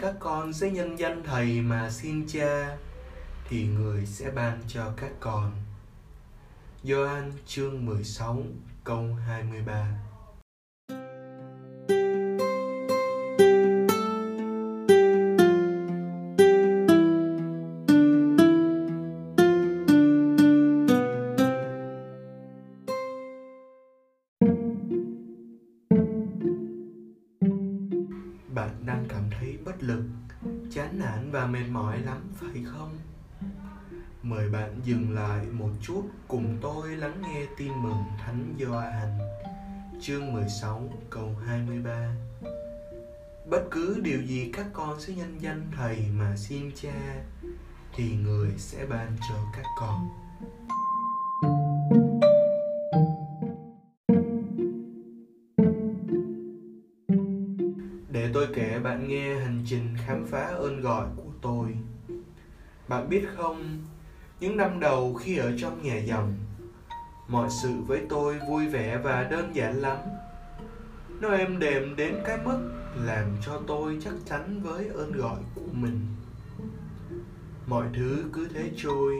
các con sẽ nhân danh thầy mà xin cha, thì người sẽ ban cho các con. Gioan chương 16 câu 23 mệt mỏi lắm, phải không? Mời bạn dừng lại một chút cùng tôi lắng nghe tin mừng thánh Gioan. Chương 16 câu 23 bất cứ điều gì các con sẽ nhân danh thầy mà xin cha, thì người sẽ ban cho các con. Để tôi kể bạn nghe hành trình khám phá ơn gọi của tôi. Bạn biết không, những năm đầu khi ở trong nhà dòng, mọi sự với tôi vui vẻ và đơn giản lắm. Nó êm đềm đến cái mức làm cho tôi chắc chắn với ơn gọi của mình. Mọi thứ cứ thế trôi,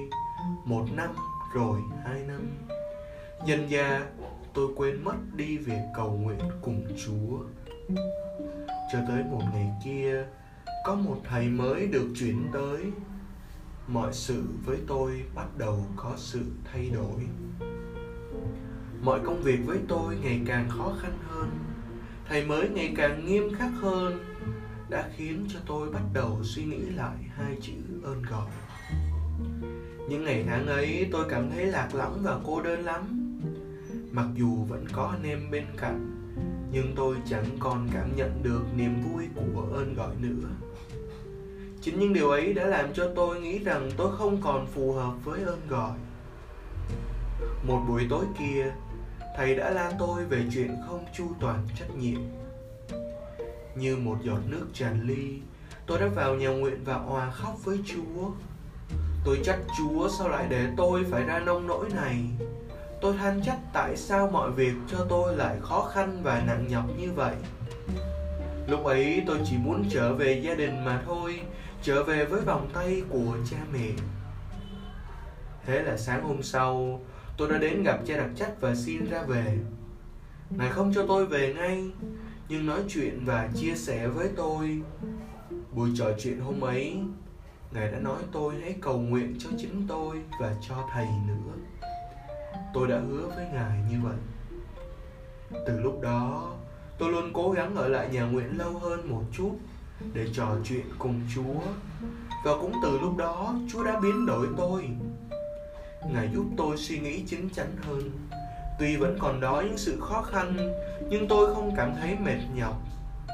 một năm rồi hai năm. Dần dà tôi quên mất đi việc cầu nguyện cùng chúa. Cho tới một ngày kia có một thầy mới được chuyển tới. Mọi sự với tôi bắt đầu có sự thay đổi. Mọi công việc với tôi ngày càng khó khăn hơn. Thầy mới ngày càng nghiêm khắc hơn, đã khiến cho tôi bắt đầu suy nghĩ lại hai chữ ơn gọi. Những ngày tháng ấy, tôi cảm thấy lạc lõng và cô đơn lắm. Mặc dù vẫn có anh em bên cạnh, nhưng tôi chẳng còn cảm nhận được niềm vui của ơn gọi nữa chính những điều ấy đã làm cho tôi nghĩ rằng tôi không còn phù hợp với ơn gọi. Một buổi tối kia, thầy đã la tôi về chuyện không chu toàn trách nhiệm. Như một giọt nước tràn ly, tôi đã vào nhà nguyện và òa khóc với chúa. Tôi trách chúa sao lại để tôi phải ra nông nỗi này? Tôi than trách tại sao mọi việc cho tôi lại khó khăn và nặng nhọc như vậy? Lúc ấy tôi chỉ muốn trở về gia đình mà thôi, trở về với vòng tay của cha mẹ. Thế là sáng hôm sau, tôi đã đến gặp cha đặc trách và xin ra về. Ngài không cho tôi về ngay, nhưng nói chuyện và chia sẻ với tôi. Buổi trò chuyện hôm ấy, ngài đã nói tôi hãy cầu nguyện cho chính tôi và cho thầy nữa. Tôi đã hứa với ngài như vậy. Từ lúc đó tôi luôn cố gắng ở lại nhà nguyện lâu hơn một chút để trò chuyện cùng chúa. Và cũng từ lúc đó, chúa đã biến đổi tôi. Ngài giúp tôi suy nghĩ chín chắn hơn. Tuy vẫn còn đó những sự khó khăn, nhưng tôi không cảm thấy mệt nhọc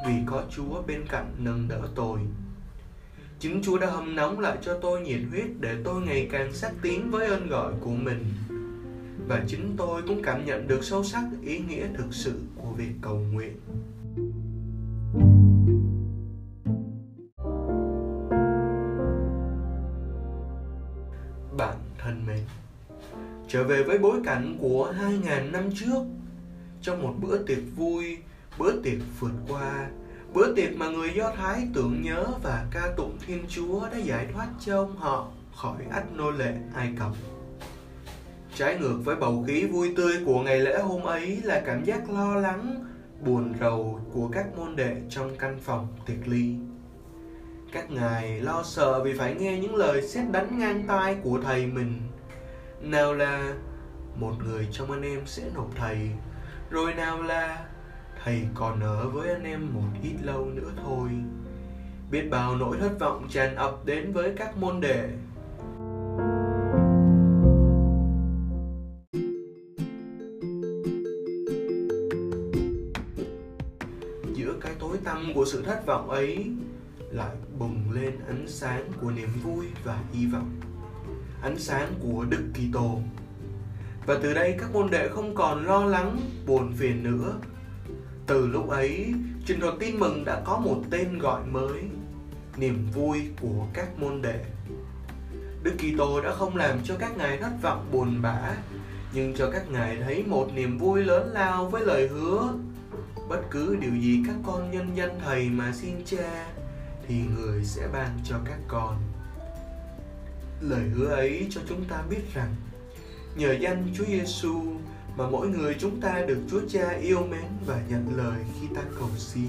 vì có chúa bên cạnh nâng đỡ tôi. Chính chúa đã hâm nóng lại cho tôi nhiệt huyết để tôi ngày càng sát tiến với ơn gọi của mình và chính tôi cũng cảm nhận được sâu sắc ý nghĩa thực sự của việc cầu nguyện. Bạn thân mến, trở về với bối cảnh của 2.000 năm trước, trong một bữa tiệc vui, bữa tiệc vượt qua, bữa tiệc mà người do thái tưởng nhớ và ca tụng thiên chúa đã giải thoát cho ông họ khỏi ách nô lệ ai cập trái ngược với bầu khí vui tươi của ngày lễ hôm ấy là cảm giác lo lắng, buồn rầu của các môn đệ trong căn phòng tiệc ly. Các ngài lo sợ vì phải nghe những lời xét đánh ngang tai của thầy mình. Nào là, một người trong anh em sẽ nộp thầy, rồi nào là, thầy còn ở với anh em một ít lâu nữa thôi. Biết bao nỗi thất vọng tràn ập đến với các môn đệ tăm của sự thất vọng ấy lại bùng lên ánh sáng của niềm vui và hy vọng, ánh sáng của đức kitô. Và từ đây các môn đệ không còn lo lắng, buồn phiền nữa. Từ lúc ấy truyền thuật tin mừng đã có một tên gọi mới, niềm vui của các môn đệ. Đức kitô đã không làm cho các ngài thất vọng buồn bã, nhưng cho các ngài thấy một niềm vui lớn lao với lời hứa bất cứ điều gì các con nhân danh thầy mà xin cha, thì người sẽ ban cho các con lời hứa ấy cho chúng ta biết rằng, nhờ danh Chúa Giêsu mà mỗi người chúng ta được Chúa Cha yêu mến và nhận lời khi ta cầu xin.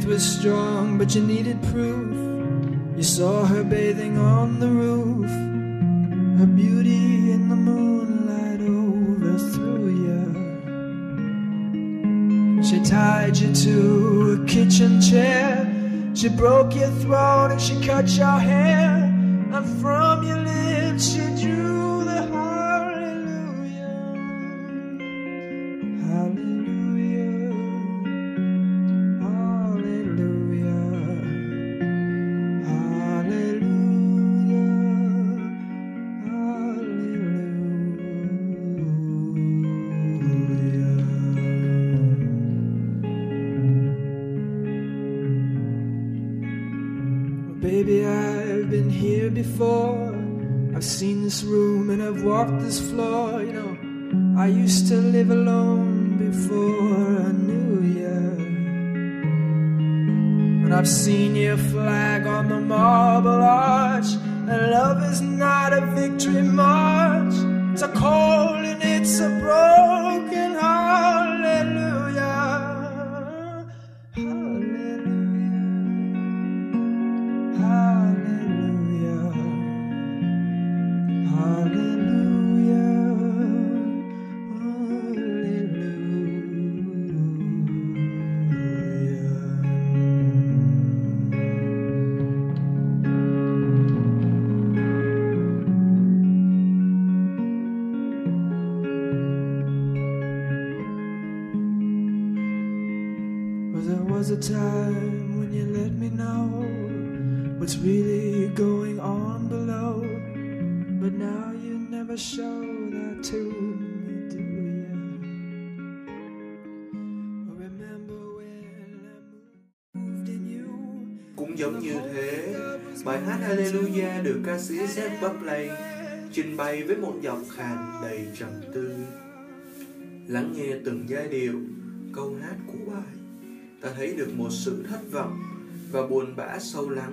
faith was strong, but you needed proof. You saw her bathing on the roof. Her beauty in the moonlight overthrew you. She tied you to a kitchen chair. She broke your throat and she cut your hair. And from your lips she drew the hallelujah. Before. I've seen this room and I've walked this floor. You know, I used to live alone before I knew you. And I've seen your flag on the marble arch. And love is not a victory march. Time when you let me know what's really going on below. But now you never show that to me, do you? Remember when I moved in you? Cũng giống như thế, bài hát Hallelujah được ca sĩ Zed Buckley trình bày với một giọng khàn đầy trầm tư. Lắng nghe từng giai điệu, câu hát của bài, ta thấy được một sự thất vọng và buồn bã sâu lắng.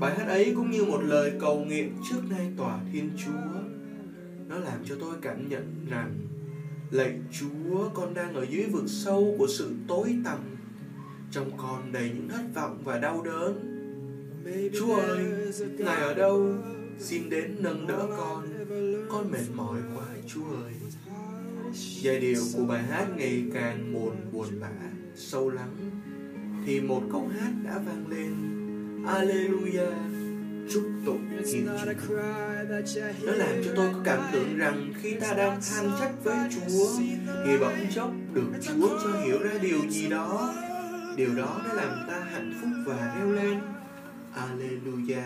Bài hát ấy cũng như một lời cầu nguyện trước nay tòa Thiên Chúa. Nó làm cho tôi cảm nhận rằng Lạy Chúa, con đang ở dưới vực sâu của sự tối tăm. Trong con đầy những thất vọng và đau đớn. Chúa ơi ngài ở đâu? Xin đến nâng đỡ con. Con mệt mỏi quá chúa ơi giai điệu của bài hát ngày càng buồn buồn bã sâu lắng. Thì một câu hát đã vang lên. Alleluia chúc tụng thiên Chúa. nó làm cho tôi có cảm tưởng rằng khi ta đang than trách với Chúa thì bỗng chốc được Chúa cho hiểu ra điều gì đó. điều đó đã làm ta hạnh phúc và reo lên. Alleluia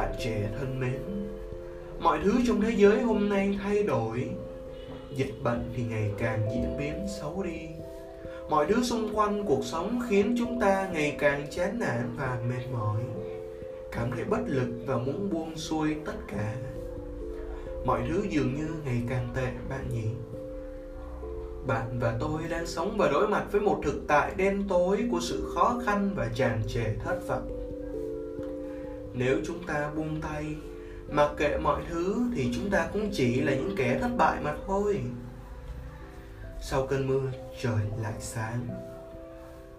bạn trẻ thân mến. Mọi thứ trong thế giới hôm nay thay đổi. Dịch bệnh thì ngày càng diễn biến xấu đi. Mọi thứ xung quanh cuộc sống khiến chúng ta ngày càng chán nản và mệt mỏi. Cảm thấy bất lực và muốn buông xuôi tất cả. Mọi thứ dường như ngày càng tệ, bạn nhỉ? Bạn và tôi đang sống và đối mặt với một thực tại đen tối của sự khó khăn và tràn trề thất vọng nếu chúng ta buông tay mặc kệ mọi thứ thì chúng ta cũng chỉ là những kẻ thất bại mà thôi. Sau cơn mưa, trời lại sáng.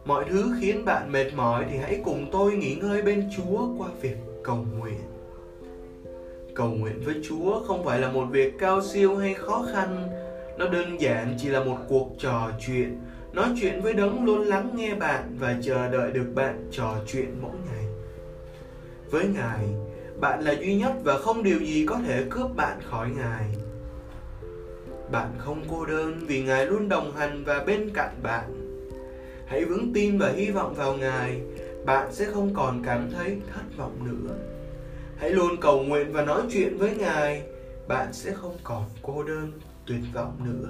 Mọi thứ khiến bạn mệt mỏi thì hãy cùng tôi nghỉ ngơi bên chúa qua việc cầu nguyện. Cầu nguyện với chúa không phải là một việc cao siêu hay khó khăn. Nó đơn giản chỉ là một cuộc trò chuyện. Nói chuyện với đấng luôn lắng nghe bạn và chờ đợi được bạn trò chuyện mỗi ngày với ngài. Bạn là duy nhất và không điều gì có thể cướp bạn khỏi ngài. Bạn không cô đơn vì ngài luôn đồng hành và bên cạnh bạn. Hãy vững tin và hy vọng vào ngài. Bạn sẽ không còn cảm thấy thất vọng nữa. Hãy luôn cầu nguyện và nói chuyện với ngài. Bạn sẽ không còn cô đơn, tuyệt vọng nữa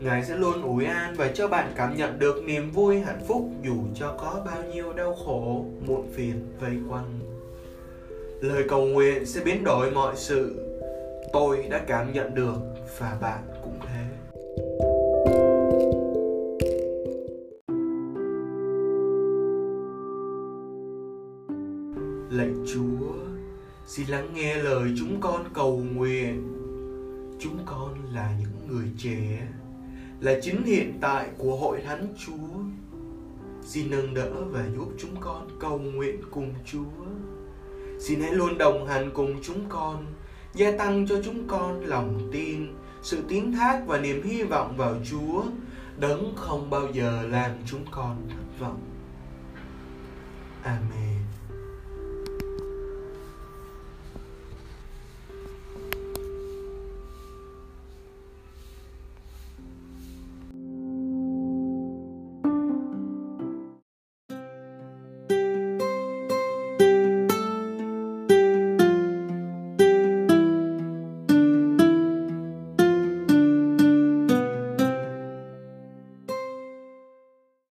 ngài sẽ luôn ủi an và cho bạn cảm nhận được niềm vui, hạnh phúc, dù cho có bao nhiêu đau khổ, muộn phiền, vây quanh. Lời cầu nguyện sẽ biến đổi mọi sự. Tôi đã cảm nhận được và bạn cũng thế. Lạy chúa, xin lắng nghe lời chúng con cầu nguyện. Chúng con là những người trẻ là chính hiện tại của hội thánh chúa. Xin nâng đỡ và giúp chúng con cầu nguyện cùng chúa. Xin hãy luôn đồng hành cùng chúng con, gia tăng cho chúng con lòng tin, sự tín thác và niềm hy vọng vào chúa, đấng không bao giờ làm chúng con thất vọng. Amen.